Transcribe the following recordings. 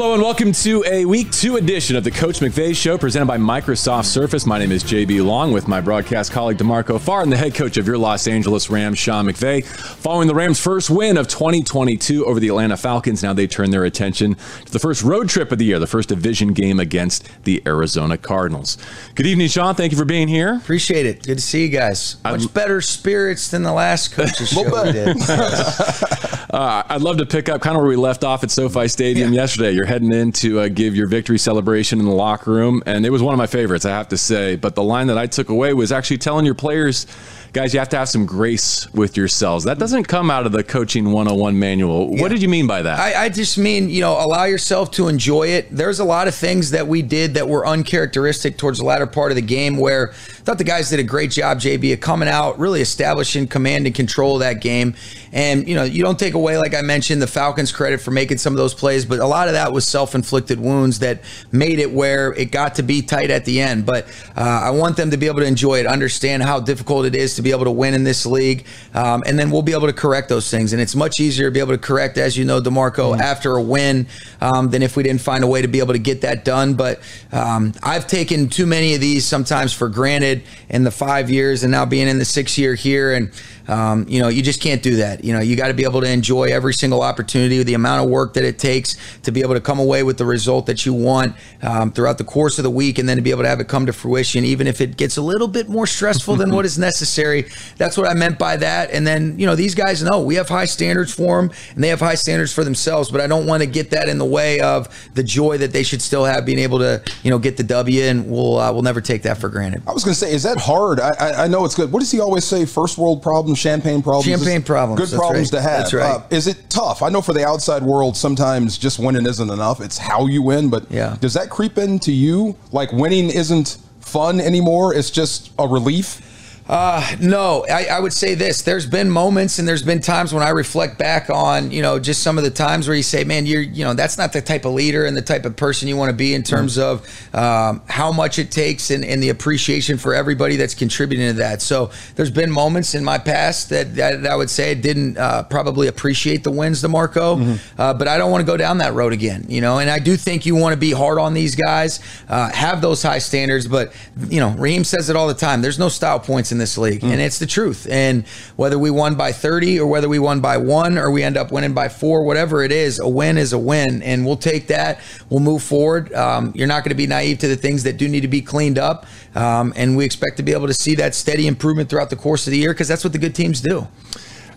Hello and welcome to a week two edition of the Coach McVay Show presented by Microsoft Surface. My name is JB Long with my broadcast colleague DeMarco Farr and the head coach of your Los Angeles Rams, Sean McVay. Following the Rams' first win of 2022 over the Atlanta Falcons, now they turn their attention to the first road trip of the year, the first division game against the Arizona Cardinals. Good evening, Sean. Thank you for being here. Appreciate it. Good to see you guys. Much I'm, better spirits than the last coaches show uh, I'd love to pick up kind of where we left off at SoFi Stadium yeah. yesterday. You're heading in to uh, give your victory celebration in the locker room, and it was one of my favorites, I have to say. But the line that I took away was actually telling your players guys, you have to have some grace with yourselves. That doesn't come out of the coaching 101 manual. Yeah. What did you mean by that? I, I, just mean, you know, allow yourself to enjoy it. There's a lot of things that we did that were uncharacteristic towards the latter part of the game where thought the guys did a great job, JB, of coming out, really establishing command and control of that game. And, you know, you don't take away, like I mentioned, the Falcons credit for making some of those plays, but a lot of that was self inflicted wounds that made it where it got to be tight at the end. But uh, I want them to be able to enjoy it, understand how difficult it is to be able to win in this league, um, and then we'll be able to correct those things. And it's much easier to be able to correct, as you know, DeMarco, mm-hmm. after a win um, than if we didn't find a way to be able to get that done. But um, I've taken too many of these sometimes for granted in the five years, and now being in the six year here, and um, you know, you just can't do that. You know, you got to be able to enjoy every single opportunity, the amount of work that it takes to be able to come away with the result that you want um, throughout the course of the week, and then to be able to have it come to fruition, even if it gets a little bit more stressful than what is necessary. That's what I meant by that. And then, you know, these guys know we have high standards for them, and they have high standards for themselves. But I don't want to get that in the way of the joy that they should still have being able to, you know, get the W. And we'll uh, we'll never take that for granted. I was going to say, is that hard? I, I, I know it's good. What does he always say? First world problems, champagne problems. Champagne problems. Good problems right. to have. That's right. Uh, is it tough? I know for the outside world, sometimes just winning isn't enough. It's how you win. But yeah. does that creep into you? Like winning isn't fun anymore. It's just a relief. Uh, no, I, I, would say this. There's been moments and there's been times when I reflect back on, you know, just some of the times where you say, man, you're, you know, that's not the type of leader and the type of person you want to be in terms mm-hmm. of um, how much it takes and, and, the appreciation for everybody that's contributing to that. So there's been moments in my past that, that I would say didn't uh, probably appreciate the wins, DeMarco, mm-hmm. uh, but I don't want to go down that road again, you know, and I do think you want to be hard on these guys, uh, have those high standards, but, you know, Raheem says it all the time. There's no style points in this league, mm. and it's the truth. And whether we won by 30 or whether we won by one or we end up winning by four, whatever it is, a win is a win, and we'll take that. We'll move forward. Um, you're not going to be naive to the things that do need to be cleaned up, um, and we expect to be able to see that steady improvement throughout the course of the year because that's what the good teams do.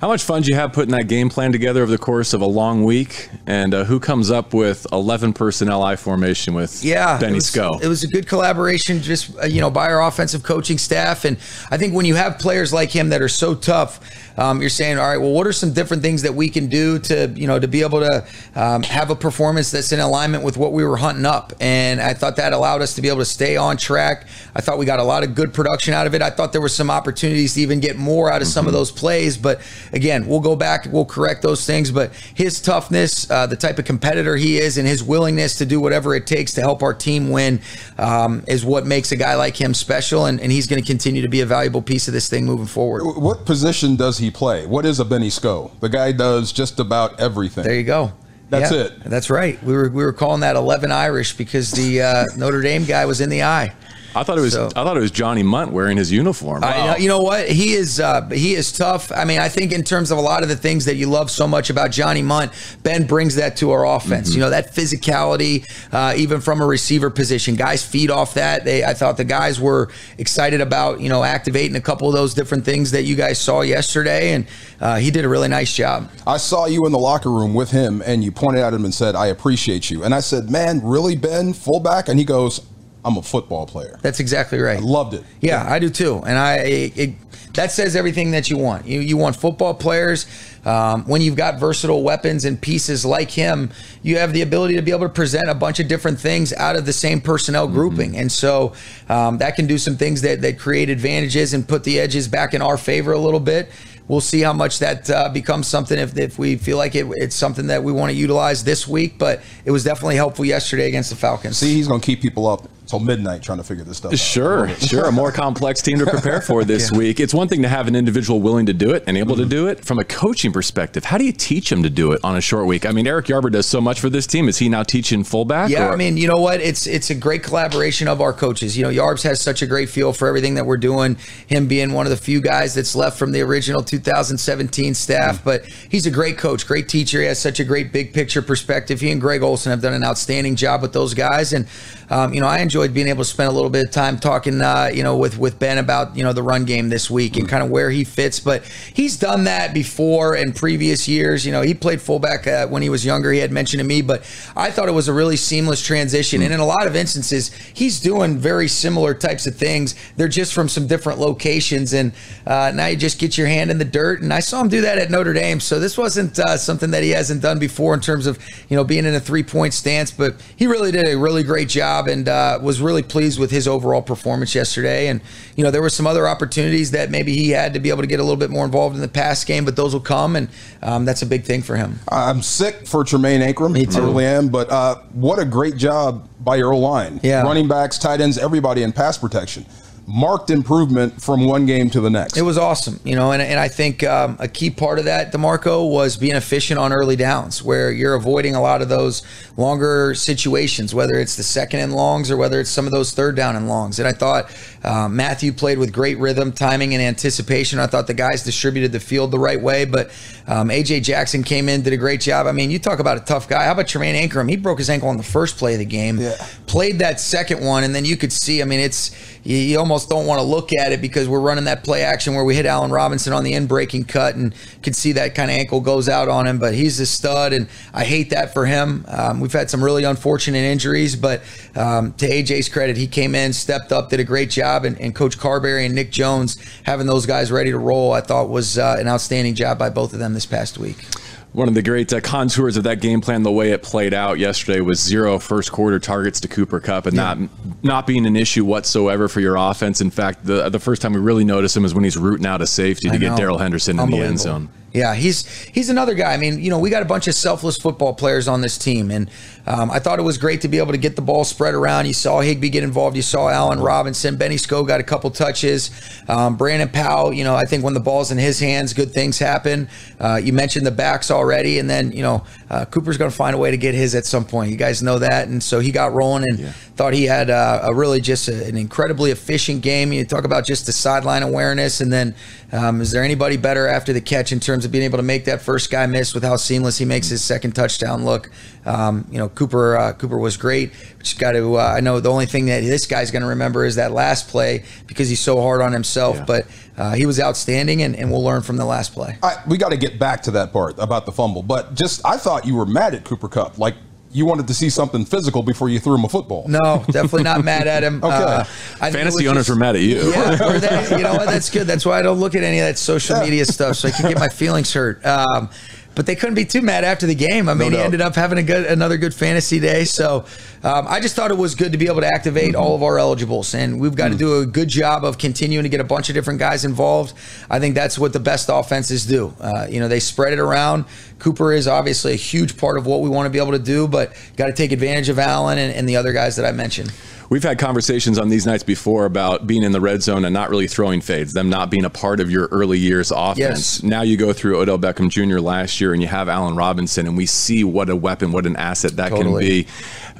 How much fun do you have putting that game plan together over the course of a long week? And uh, who comes up with 11 personnel I formation with yeah, Benny it was, Sco? It was a good collaboration just, uh, you know, by our offensive coaching staff. And I think when you have players like him that are so tough, um, you're saying, all right, well, what are some different things that we can do to, you know, to be able to um, have a performance that's in alignment with what we were hunting up? And I thought that allowed us to be able to stay on track. I thought we got a lot of good production out of it. I thought there were some opportunities to even get more out of mm-hmm. some of mm-hmm. those plays. But again, we'll go back, we'll correct those things. But his toughness, uh, the type of competitor he is, and his willingness to do whatever it takes to help our team win um, is what makes a guy like him special. And, and he's going to continue to be a valuable piece of this thing moving forward. What position does he? play? What is a Benny Sco? The guy does just about everything. There you go. That's yeah, it. That's right. We were we were calling that eleven Irish because the uh, Notre Dame guy was in the eye. I thought it was. So, I thought it was Johnny Mundt wearing his uniform. Wow. I, you know what? He is. Uh, he is tough. I mean, I think in terms of a lot of the things that you love so much about Johnny Mundt, Ben brings that to our offense. Mm-hmm. You know that physicality, uh, even from a receiver position. Guys feed off that. They, I thought the guys were excited about you know activating a couple of those different things that you guys saw yesterday, and uh, he did a really nice job. I saw you in the locker room with him, and you pointed at him and said, "I appreciate you." And I said, "Man, really, Ben, fullback?" And he goes, I'm a football player. That's exactly right. I loved it. Yeah, I do too. And I it, that says everything that you want. You you want football players. Um, when you've got versatile weapons and pieces like him, you have the ability to be able to present a bunch of different things out of the same personnel mm-hmm. grouping, mm-hmm. and so um, that can do some things that that create advantages and put the edges back in our favor a little bit we'll see how much that uh, becomes something if, if we feel like it, it's something that we want to utilize this week. But it was definitely helpful yesterday against the Falcons. See, he's going to keep people up till midnight trying to figure this stuff out. Sure, sure. A more complex team to prepare for this yeah. week. It's one thing to have an individual willing to do it and able mm-hmm. to do it. From a coaching perspective, how do you teach them to do it on a short week? I mean, Eric Yarber does so much for this team. Is he now teaching fullback? Yeah, or? I mean, you know what? It's it's a great collaboration of our coaches. You know, Yarbs has such a great feel for everything that we're doing. Him being one of the few guys that's left from the original 2017 staff, mm-hmm. but he's a great coach, great teacher. He has such a great big picture perspective. He and Greg Olson have done an outstanding job with those guys, and um, you know, I enjoyed being able to spend a little bit of time talking, uh, you know, with with Ben about you know the run game this week and kind of where he fits. But he's done that before in previous years. You know, he played fullback uh, when he was younger. He had mentioned to me, but I thought it was a really seamless transition. And in a lot of instances, he's doing very similar types of things. They're just from some different locations, and uh, now you just get your hand in the dirt. And I saw him do that at Notre Dame, so this wasn't uh, something that he hasn't done before in terms of you know being in a three point stance. But he really did a really great job job and uh, was really pleased with his overall performance yesterday. And, you know, there were some other opportunities that maybe he had to be able to get a little bit more involved in the pass game, but those will come. And um, that's a big thing for him. I'm sick for Tremayne Anchrum. Me too. I really am. But uh, what a great job by your line. Yeah. Running backs, tight ends, everybody in pass protection marked improvement from one game to the next. It was awesome, you know, and, and I think um, a key part of that, DeMarco, was being efficient on early downs, where you're avoiding a lot of those longer situations, whether it's the second and longs or whether it's some of those third down and longs. And I thought uh, Matthew played with great rhythm, timing, and anticipation. I thought the guys distributed the field the right way, but um, AJ Jackson came in, did a great job. I mean, you talk about a tough guy. How about Tremayne Anchrum? He broke his ankle on the first play of the game, yeah. played that second one, and then you could see. I mean, it's you, you almost don't want to look at it because we're running that play action where we hit Allen Robinson on the in breaking cut and could see that kind of ankle goes out on him. But he's a stud, and I hate that for him. Um, we've had some really unfortunate injuries, but um, to AJ's credit, he came in, stepped up, did a great job, and, and Coach Carberry and Nick Jones having those guys ready to roll, I thought was uh, an outstanding job by both of them this past week. One of the great uh, contours of that game plan, the way it played out yesterday, was zero first quarter targets to Cooper Kupp, and yeah. not not being an issue whatsoever for your offense. In fact, the the first time we really notice him is when he's rooting out a safety to get Darrell Henderson in the end zone. Yeah, he's he's another guy. I mean, you know, we got a bunch of selfless football players on this team, and um, I thought it was great to be able to get the ball spread around. You saw Higbee get involved. You saw Allen Robinson, Benny Sko got a couple touches. Um, Brandon Powell, you know, I think when the ball's in his hands, good things happen. Uh, you mentioned the backs already, and then you know uh, Cooper's going to find a way to get his at some point. You guys know that, and so he got rolling and yeah. Thought he had uh, a really just a, an incredibly efficient game. You talk about just the sideline awareness, and then um, is there anybody better after the catch in terms of being able to make that first guy miss with how seamless he makes his second touchdown look? Um, you know, Cooper uh, Cooper was great. Just got to. Uh, I know the only thing that this guy's going to remember is that last play because he's so hard on himself. Yeah. But uh, he was outstanding, and, and we'll learn from the last play. I, we got to get back to that part about the fumble. But just, I thought you were mad at Cooper Kupp, Like you wanted to see something physical before you threw him a football. No, definitely not mad at him. okay. Uh, Fantasy owners just, were mad at you. Yeah, they, you know what? That's good. That's why I don't look at any of that social media stuff, so I can get my feelings hurt. Um, but they couldn't be too mad after the game. I mean, no he ended up having a good another good fantasy day. So um, I just thought it was good to be able to activate mm-hmm. all of our eligibles, and we've got mm-hmm. to do a good job of continuing to get a bunch of different guys involved. I think that's what the best offenses do. Uh, you know, they spread it around. Cooper is obviously a huge part of what we want to be able to do, but got to take advantage of Allen and, and the other guys that I mentioned. We've had conversations on these nights before about being in the red zone and not really throwing fades, them not being a part of your early years offense. Yes. Now you go through Odell Beckham Jr. last year and you have Allen Robinson, and we see what a weapon, what an asset that totally. can be.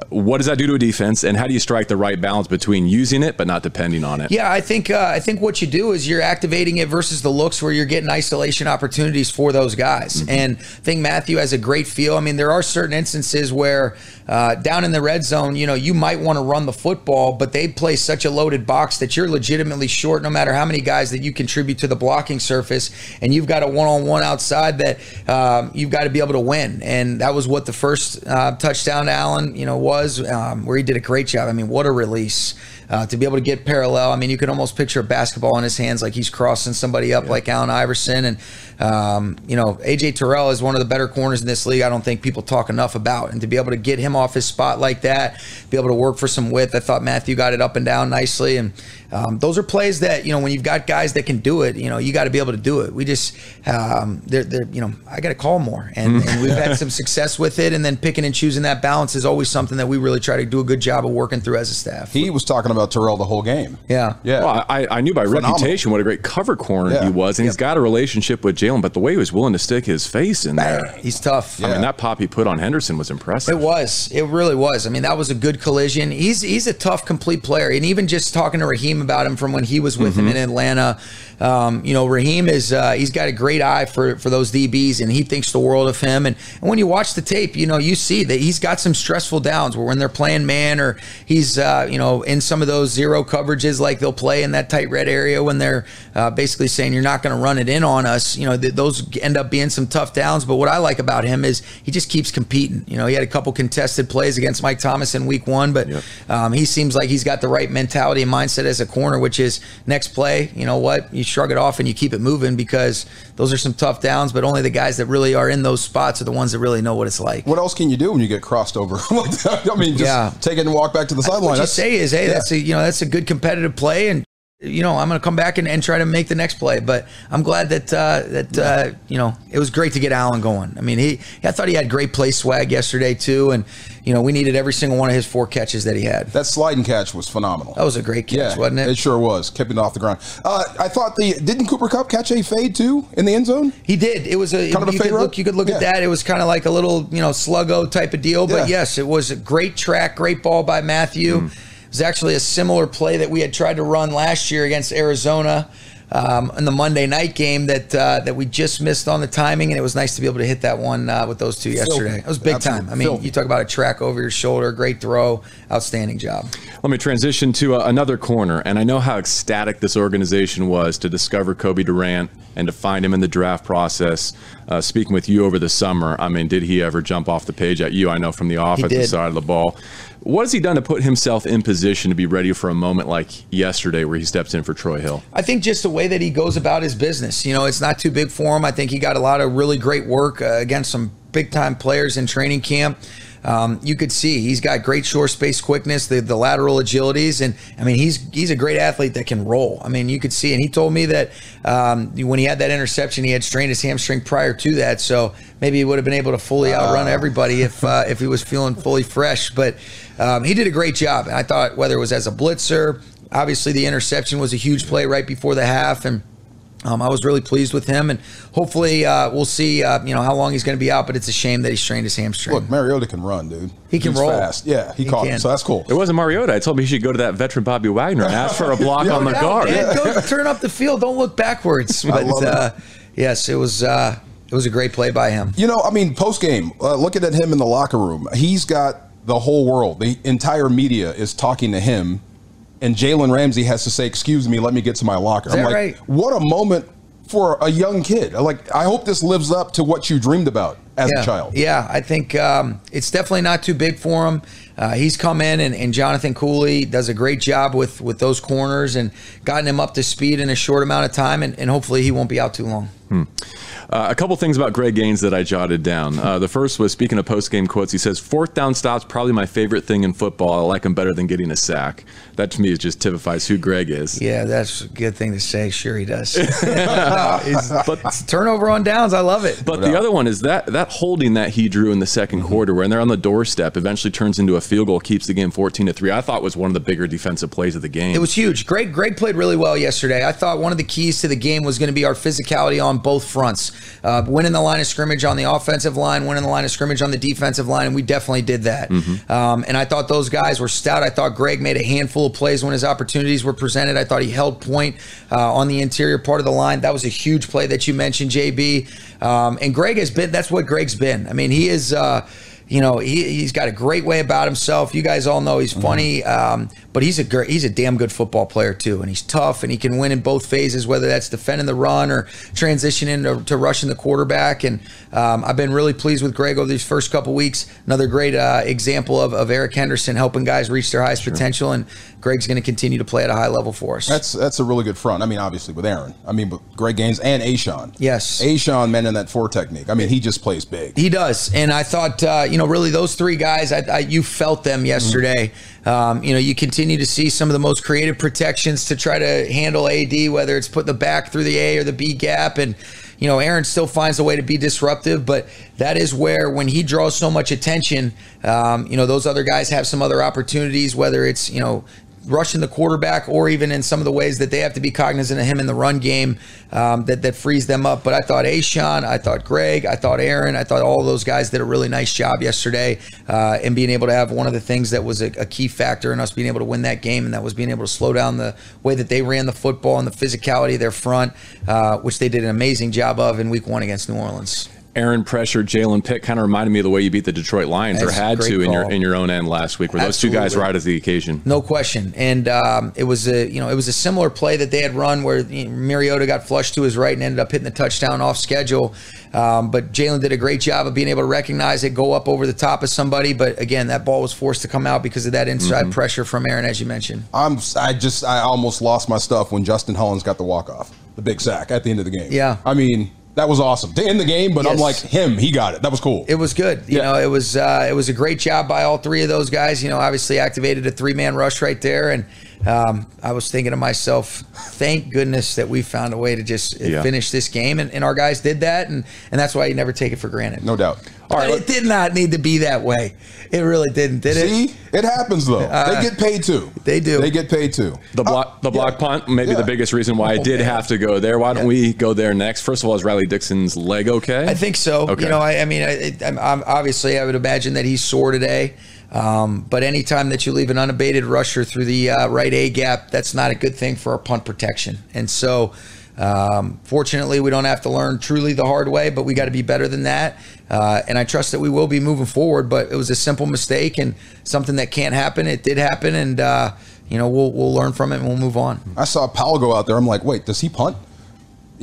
What does that do to a defense, and how do you strike the right balance between using it but not depending on it? Yeah, I think uh, I think what you do is you're activating it versus the looks where you're getting isolation opportunities for those guys. Mm-hmm. And I think Matthew has a great feel. I mean, there are certain instances where uh, down in the red zone, you know, you might want to run the football, but they play such a loaded box that you're legitimately short no matter how many guys that you contribute to the blocking surface. And you've got a one on one outside that um, you've got to be able to win. And that was what the first uh, touchdown to Allen, you know, was, um, where he did a great job. I mean, what a release uh, to be able to get parallel. I mean, you can almost picture a basketball in his hands like he's crossing somebody up yeah. like Allen Iverson. And, um, you know, AJ Terrell is one of the better corners in this league. I don't think people talk enough about. And to be able to get him off his spot like that, be able to work for some width, I thought Matthew got it up and down nicely. And um, those are plays that you know when you've got guys that can do it, you know you got to be able to do it. We just, um, they're, they're, you know, I got to call more, and, and we've had some success with it. And then picking and choosing that balance is always something that we really try to do a good job of working through as a staff. He was talking about Terrell the whole game. Yeah, yeah. Well, I, I knew by Phenomenal. reputation what a great cover corner yeah. he was, and yep. he's got a relationship with Jalen. But the way he was willing to stick his face in there, he's tough. Yeah. I mean, that pop he put on Henderson was impressive. It was. It really was. I mean, that was a good collision. He's he's a tough, complete player, and even just talking to Raheem about him from when he was with mm-hmm. him in Atlanta. Um, you know, Raheem is uh, he's got a great eye for for those DBs, and he thinks the world of him. And, and when you watch the tape, you know, you see that he's got some stressful downs where when they're playing man or he's uh, you know in some of those zero coverages, like they'll play in that tight red area when they're uh, basically saying you're not going to run it in on us. You know, th- those end up being some tough downs. But what I like about him is he just keeps competing. You know, he had a couple contested plays against Mike Thomas in Week One, but yep. um, he seems like he's got the right mentality and mindset as a corner, which is next play. You know what? You shrug it off and you keep it moving because those are some tough downs. But only the guys that really are in those spots are the ones that really know what it's like. What else can you do when you get crossed over? I mean, just yeah. take it and walk back to the sideline. What you say is, hey, yeah. that's a you know that's a good competitive play, and you know, I'm going to come back and, and, try to make the next play. But I'm glad that uh, that uh, you know it was great to get Allen going. I mean, he I thought he had great play swag yesterday too, and you know we needed every single one of his four catches that he had. That sliding catch was phenomenal. That was a great catch, yeah, wasn't it? It sure was, keeping it off the ground. Uh, I thought the didn't Cooper Kupp catch a fade too in the end zone? He did. It was a kind of a fade could look, You could look yeah. at that. It was kind of like a little you know sluggo type of deal. But yeah. yes, it was a great track, great ball by Matthew. Mm was actually a similar play that we had tried to run last year against Arizona um, in the Monday night game that uh, that we just missed on the timing, and it was nice to be able to hit that one uh, with those two yesterday. It was big Absolutely. time. I mean, you talk about a track over your shoulder, great throw, outstanding job. Let me transition to uh, another corner, and I know how ecstatic this organization was to discover Cobie Durant and to find him in the draft process. Uh, speaking with you over the summer, I mean, did he ever jump off the page at you? I know from the offensive side of the ball. What has he done to put himself in position to be ready for a moment like yesterday where he steps in for Troy Hill? I think just the way that he goes about his business. You know, it's not too big for him. I think he got a lot of really great work uh, against some big time players in training camp. Um, you could see he's got great short space quickness, the, the lateral agilities, and I mean he's he's a great athlete that can roll. I mean you could see, and he told me that um, when he had that interception, he had strained his hamstring prior to that, so maybe he would have been able to fully outrun everybody if uh, if he was feeling fully fresh. But um, he did a great job, and I thought whether it was as a blitzer, obviously the interception was a huge play right before the half, and um, I was really pleased with him, and hopefully uh, we'll see. Uh, you know how long he's going to be out, but it's a shame that he strained his hamstring. Look, Mariota can run, dude. He can He's roll fast. Yeah, he, he caught can. him, so that's cool. It wasn't Mariota. I told him he should go to that veteran Bobby Wagner and ask for a block on the guard. Man, go turn up the field. Don't look backwards. But uh, yes, it was. Uh, it was a great play by him. You know, I mean, post game, uh, looking at him in the locker room, he's got the whole world. The entire media is talking to him and Jalen Ramsey has to say, "Excuse me, let me get to my locker." I'm like, right? what a moment for a young kid. Like, I hope this lives up to what you dreamed about as yeah, a child. Yeah, I think um, it's definitely not too big for him. Uh, he's come in and, and, Jonathan Cooley does a great job with with those corners and gotten him up to speed in a short amount of time, and, and hopefully he won't be out too long. Hmm. Uh, a couple things about Greg Gaines that I jotted down. Uh, the first was speaking of post game quotes. He says, Fourth down stops, probably my favorite thing in football. I like him better than getting a sack. That to me is just typifies who Greg is. Yeah, that's a good thing to say. Sure, he does. but turnover on downs, I love it. But the other one is that that holding that he drew in the 2nd mm-hmm. quarter, when they're on the doorstep, eventually turns into a field goal, keeps the game 14 to 3. I thought was one of the bigger defensive plays of the game. It was huge. Greg, Greg played really well yesterday. I thought one of the keys to the game was going to be our physicality on both fronts. Uh, winning the line of scrimmage on the offensive line, winning the line of scrimmage on the defensive line, and we definitely did that. Mm-hmm. Um, and I thought those guys were stout. I thought Greg made a handful of plays when his opportunities were presented. I thought he held point uh, on the interior part of the line. That was a huge play that you mentioned, JB. Um, and Greg has been. That's what Greg's been. I mean, he is. Uh, you know, he, he's got a great way about himself. You guys all know he's mm-hmm. funny, mm-hmm. um, but he's a great, he's a damn good football player too, and he's tough, and he can win in both phases, whether that's defending the run or transitioning to, to rushing the quarterback. And um, I've been really pleased with Greg over these first couple weeks. Another great uh, example of, of Eric Henderson helping guys reach their highest sure. potential, and Greg's going to continue to play at a high level for us. That's that's a really good front. I mean, obviously with Aaron, I mean, but Greg Gaines and A'Shawn. Yes, A'Shawn, man, in that four technique. I mean, he just plays big. He does, and I thought, uh, you know really those three guys, I, I, you felt them yesterday. Mm-hmm. Um, you know, you continue to see some of the most creative protections to try to handle AD, whether it's putting the back through the A or the B gap. And, you know, Aaron still finds a way to be disruptive, but that is where when he draws so much attention, um, you know, those other guys have some other opportunities, whether it's, you know, rushing the quarterback or even in some of the ways that they have to be cognizant of him in the run game um, that, that frees them up. But I thought A'Shawn, I thought Greg, I thought Aaron, I thought all those guys did a really nice job yesterday uh, and being able to have one of the things that was a, a, key factor in us being able to win that game, and that was being able to slow down the way that they ran the football and the physicality of their front, uh, which they did an amazing job of in week one against New Orleans. Aaron pressure, Jalen Pitt kind of reminded me of the way you beat the Detroit Lions That's or had to call. in your in your own end last week. Were those two guys right as the occasion? No question. And um, it was a you know it was a similar play that they had run where you know, Mariota got flushed to his right and ended up hitting the touchdown off schedule. Um, but Jalen did a great job of being able to recognize it, go up over the top of somebody. But again, that ball was forced to come out because of that inside mm-hmm. pressure from Aaron, as you mentioned. I'm I just I almost lost my stuff when Justin Hollins got the walk off, the big sack at the end of the game. Yeah, I mean that was awesome to end the game, but yes. I'm like him. He got it. That was cool. It was good. You yeah. know, it was uh, it was a great job by all three of those guys. You know, obviously activated a three man rush right there, and um, I was thinking to myself, thank goodness that we found a way to just yeah. finish this game, and, and, our guys did that, and and that's why you never take it for granted. No doubt. All right, it did not need to be that way. It really didn't, did See? it? See, it happens though. Uh, they get paid too. They do. They get paid too. The block, the block yeah. punt, maybe yeah. the biggest reason why I did man. have to go there. Why don't we go there next? First of all, is Riley Dixon's leg okay? I think so. Okay. You know, I, I mean, I, I'm, obviously, I would imagine that he's sore today. Um, but anytime that you leave an unabated rusher through the uh, right A gap, that's not a good thing for our punt protection. And so, um, fortunately, we don't have to learn truly the hard way, but we got to be better than that. Uh, and I trust that we will be moving forward. But it was a simple mistake and something that can't happen. It did happen, and uh, you know we'll we'll learn from it and we'll move on. I saw Powell go out there. I'm like, wait, does he punt?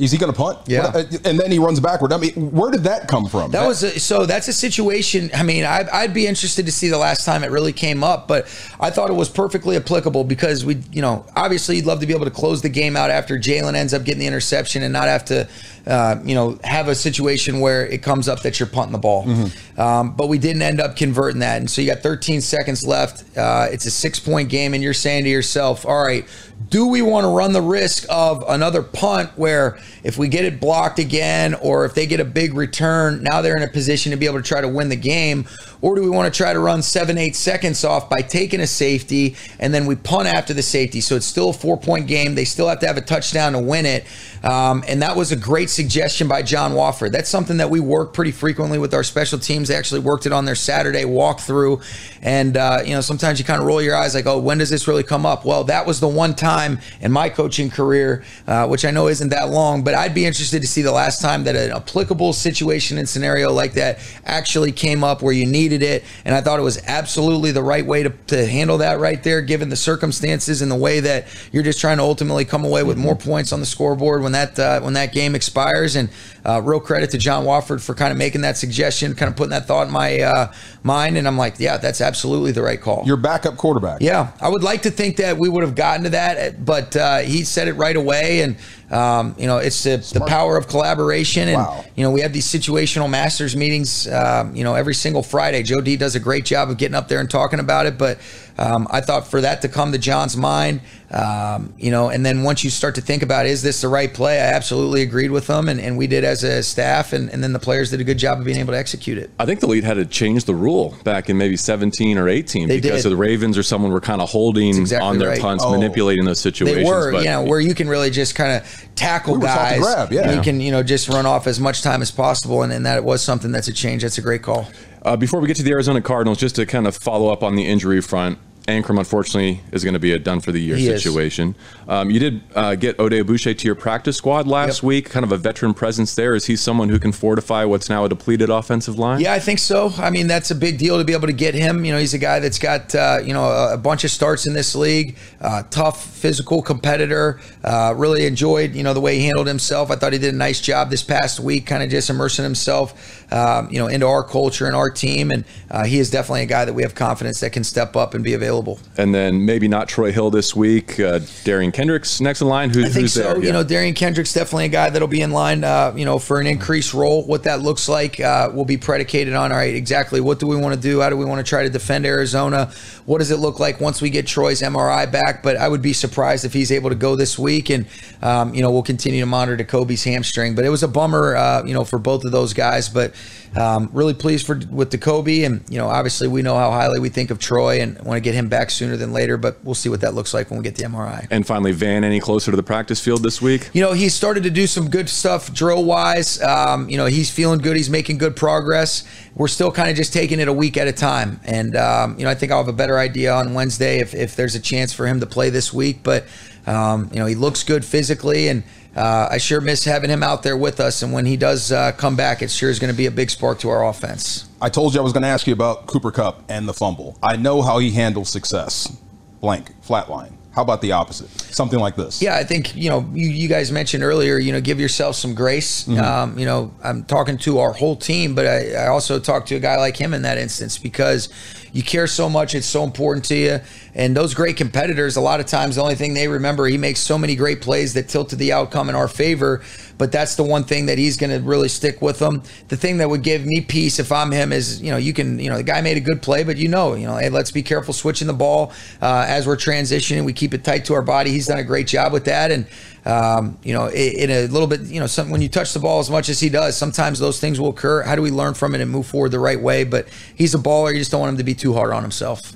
Is he going to punt? Yeah. Uh, and then he runs backward. I mean, where did that come from? That, was a, so. That's a situation. I mean, I'd, I'd, be interested to see the last time it really came up, but I thought it was perfectly applicable because we, you know, obviously you'd love to be able to close the game out after Jalen ends up getting the interception and not have to uh, you know, have a situation where it comes up that you're punting the ball. Mm-hmm. Um, but we didn't end up converting that. And so you got 13 seconds left. Uh, it's a six point game, and you're saying to yourself, all right, do we want to run the risk of another punt where if we get it blocked again or if they get a big return, now they're in a position to be able to try to win the game? Or do we want to try to run seven, eight seconds off by taking a safety and then we punt after the safety? So it's still a four point game. They still have to have a touchdown to win it. Um, and that was a great suggestion by John Wolford. That's something that we work pretty frequently with our special teams. They actually worked it on their Saturday walkthrough. And, uh, you know, sometimes you kind of roll your eyes like, oh, when does this really come up? Well, that was the one time in my coaching career, uh, which I know isn't that long, but I'd be interested to see the last time that an applicable situation and scenario like that actually came up where you needed it. And I thought it was absolutely the right way to, to handle that right there, given the circumstances and the way that you're just trying to ultimately come away with more points on the scoreboard when that uh, when that game expires. And uh, real credit to John Wolford for kind of making that suggestion, kind of putting that thought in my uh, mind. And I'm like, yeah, that's absolutely the right call. Your backup quarterback. Yeah, I would like to think that we would have gotten to that, but uh, he said it right away. And um, you know, it's the, the power of collaboration. And, wow. you know, we have these situational masters meetings, um, you know, every single Friday. Joe D does a great job of getting up there and talking about it. But um, I thought for that to come to John's mind, um, you know, and then once you start to think about is this the right play, I absolutely agreed with them, and, and we did as a staff, and, and then the players did a good job of being able to execute it. I think the league had to change the rule back in maybe 17 or 18 they because of the Ravens or someone were kind of holding exactly on their right. punts, oh, manipulating those situations. They were, but, you know, where you can really just kind of tackle we guys. Grab, yeah. You can, you know, just run off as much time as possible, and, and that was something that's a change. That's a great call. Uh, before we get to the Arizona Cardinals, just to kind of follow up on the injury front, Anchrum, unfortunately, is going to be a done for the year he situation. Um, you did uh, get Oday Aboushi to your practice squad last yep. week, kind of a veteran presence there. Is he someone who can fortify what's now a depleted offensive line? Yeah, I think so. I mean, that's a big deal to be able to get him. You know, he's a guy that's got, uh, you know, a, a, bunch of starts in this league, uh, tough, physical competitor. Uh, really enjoyed, you know, the way he handled himself. I thought he did a nice job this past week, kind of just immersing himself, um, you know, into our culture and our team. And uh, he is definitely a guy that we have confidence that can step up and be available available. And then maybe not Troy Hill this week. Uh, Derion Kendrick's next in line. Who, I think so. there? You Yeah. know, Derion Kendrick's definitely a guy that'll be in line. Uh, you know, for an increased role. What that looks like uh, will be predicated on all right, exactly what do we want to do? How do we want to try to defend Arizona? What does it look like once we get Troy's MRI back? But I would be surprised if he's able to go this week. And um, you know, we'll continue to monitor Cobie's hamstring. But it was a bummer, uh, you know, for both of those guys. But um, really pleased for with Cobie, and you know, obviously we know how highly we think of Troy and want to get him back sooner than later. But we'll see what that looks like when we get the MRI. and finally, Van any closer to the practice field this week? You know, he's started to do some good stuff drill wise. Um, you know, he's feeling good. He's making good progress. We're still kind of just taking it a week at a time. And, um, you know, I think I'll have a better idea on Wednesday if, if there's a chance for him to play this week. But, um, you know, he looks good physically. And uh, I sure miss having him out there with us. And when he does uh, come back, it sure is going to be a big spark to our offense. I told you I was going to ask you about Cooper Kupp and the fumble. I know how he handles success. Blank, flatline. How about the opposite? Something like this. Yeah, I think you know you, you guys mentioned earlier. You know, give yourself some grace. Um, you know, I'm talking to our whole team, but I, I also talk to a guy like him in that instance because you care so much. It's so important to you. And those great competitors, a lot of times, the only thing they remember, he makes so many great plays that tilted the outcome in our favor. But that's the one thing that he's going to really stick with them. The thing that would give me peace if I'm him is, you know, you can, you know, the guy made a good play, but you know, you know, hey, let's be careful switching the ball uh, as we're transitioning. We keep it tight to our body. He's done a great job with that. And, um, you know, in, a little bit, you know, some, when you touch the ball as much as he does, sometimes those things will occur. How do we learn from it and move forward the right way? But he's a baller. You just don't want him to be too hard on himself.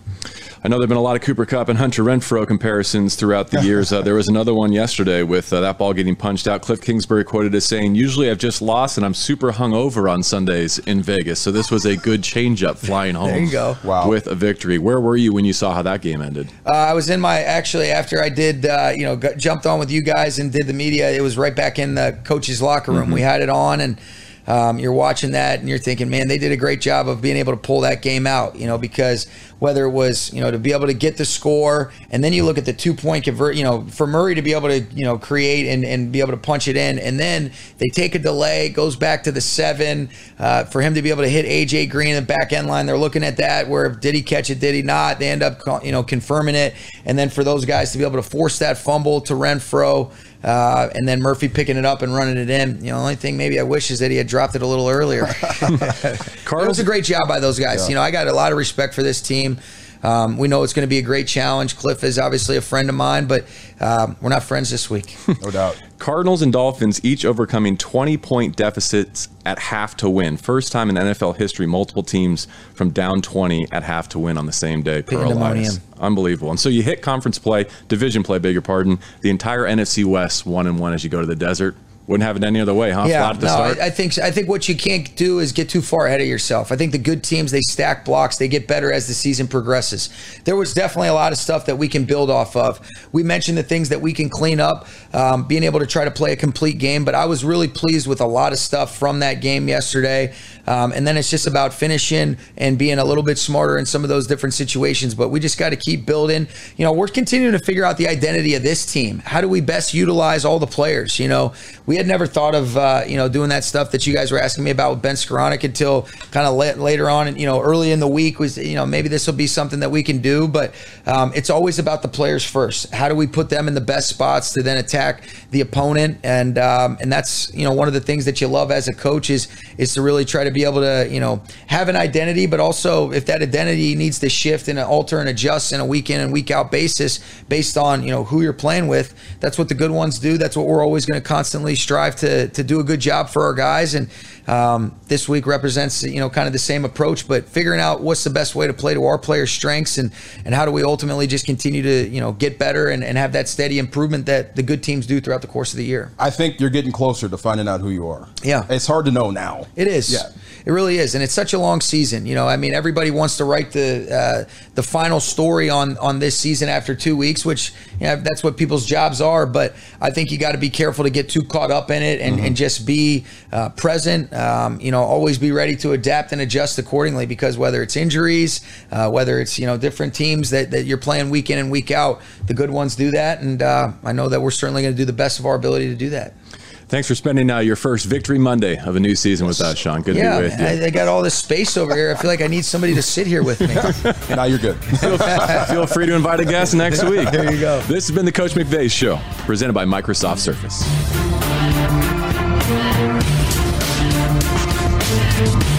I know there have been a lot of Cooper Kupp and Hunter Renfrow comparisons throughout the years. Uh, there was another one yesterday with uh, that ball getting punched out. Cliff Kingsbury quoted as saying, Usually I've just lost and I'm super hungover on Sundays in Vegas. So this was a good changeup flying home There you go. Wow. with a victory. Where were you when you saw how that game ended? Uh, I was in my actually after I did uh, you know got, jumped on with you guys and did the media. It was right back in the coach's locker room. We had it on and. Um, you're watching that and you're thinking, man, they did a great job of being able to pull that game out, you know, because whether it was, you know, to be able to get the score and then you look at the two point convert, you know, for Murray to be able to, you know, create and, and be able to punch it in. And then they take a delay, goes back to the seven uh, for him to be able to hit AJ Green in the back end line. They're looking at that where did he catch it? Did he not? They end up, you know, confirming it. And then for those guys to be able to force that fumble to Renfrow. Uh, and then Murphy picking it up and running it in. You know, the only thing maybe I wish is that he had dropped it a little earlier. it was a great job by those guys. You know, I got a lot of respect for this team. Um, we know it's going to be a great challenge. Cliff is obviously a friend of mine, but um, we're not friends this week. No doubt. Cardinals and Dolphins each overcoming 20 point deficits at half to win. First time in NFL history, multiple teams from down 20 at half to win on the same day. Per Unbelievable. And so you hit conference play, division play, beg your pardon. The entire NFC West one and one as you go to the desert. Wouldn't have it any other way, huh? Yeah, Flat at the no. I, I think I think what you can't do is get too far ahead of yourself. I think the good teams they stack blocks, they get better as the season progresses. There was definitely a lot of stuff that we can build off of. We mentioned the things that we can clean up, um, being able to try to play a complete game. But I was really pleased with a lot of stuff from that game yesterday. Um, and then it's just about finishing and being a little bit smarter in some of those different situations. But we just got to keep building. You know, we're continuing to figure out the identity of this team. How do we best utilize all the players? You know, we had never thought of uh, you know doing that stuff that you guys were asking me about with Ben Skowronek until kind of la- later on, and you know, early in the week was you know maybe this will be something that we can do. But um, it's always about the players first. How do we put them in the best spots to then attack the opponent? And um, and that's you know one of the things that you love as a coach is is to really try to be able to you know have an identity, but also if that identity needs to shift and alter and adjust in a week in and week out basis based on you know who you're playing with. That's what the good ones do. That's what we're always going to constantly strive to to do a good job for our guys. And um, this week represents you know kind of the same approach, but figuring out what's the best way to play to our players' strengths and and how do we ultimately just continue to you know get better and, and have that steady improvement that the good teams do throughout the course of the year. I think you're getting closer to finding out who you are. Yeah. It's hard to know now. It is. Yeah. It really is, and it's such a long season. You know, I mean, everybody wants to write the uh, the final story on on this season after two weeks, which you know, that's what people's jobs are. But I think you got to be careful to get too caught up in it and, and just be uh, present. Um, you know, always be ready to adapt and adjust accordingly because whether it's injuries, uh, whether it's you know different teams that, that you're playing week in and week out, the good ones do that, and uh, I know that we're certainly going to do the best of our ability to do that. Thanks for spending uh, your first Victory Monday of a new season with us, Sean. Good yeah, to be with you. I, I got all this space over here. I feel like I need somebody to sit here with me. now you're good. feel, feel free to invite a guest next week. There you go. This has been the Coach McVay Show, presented by Microsoft Surface. Thank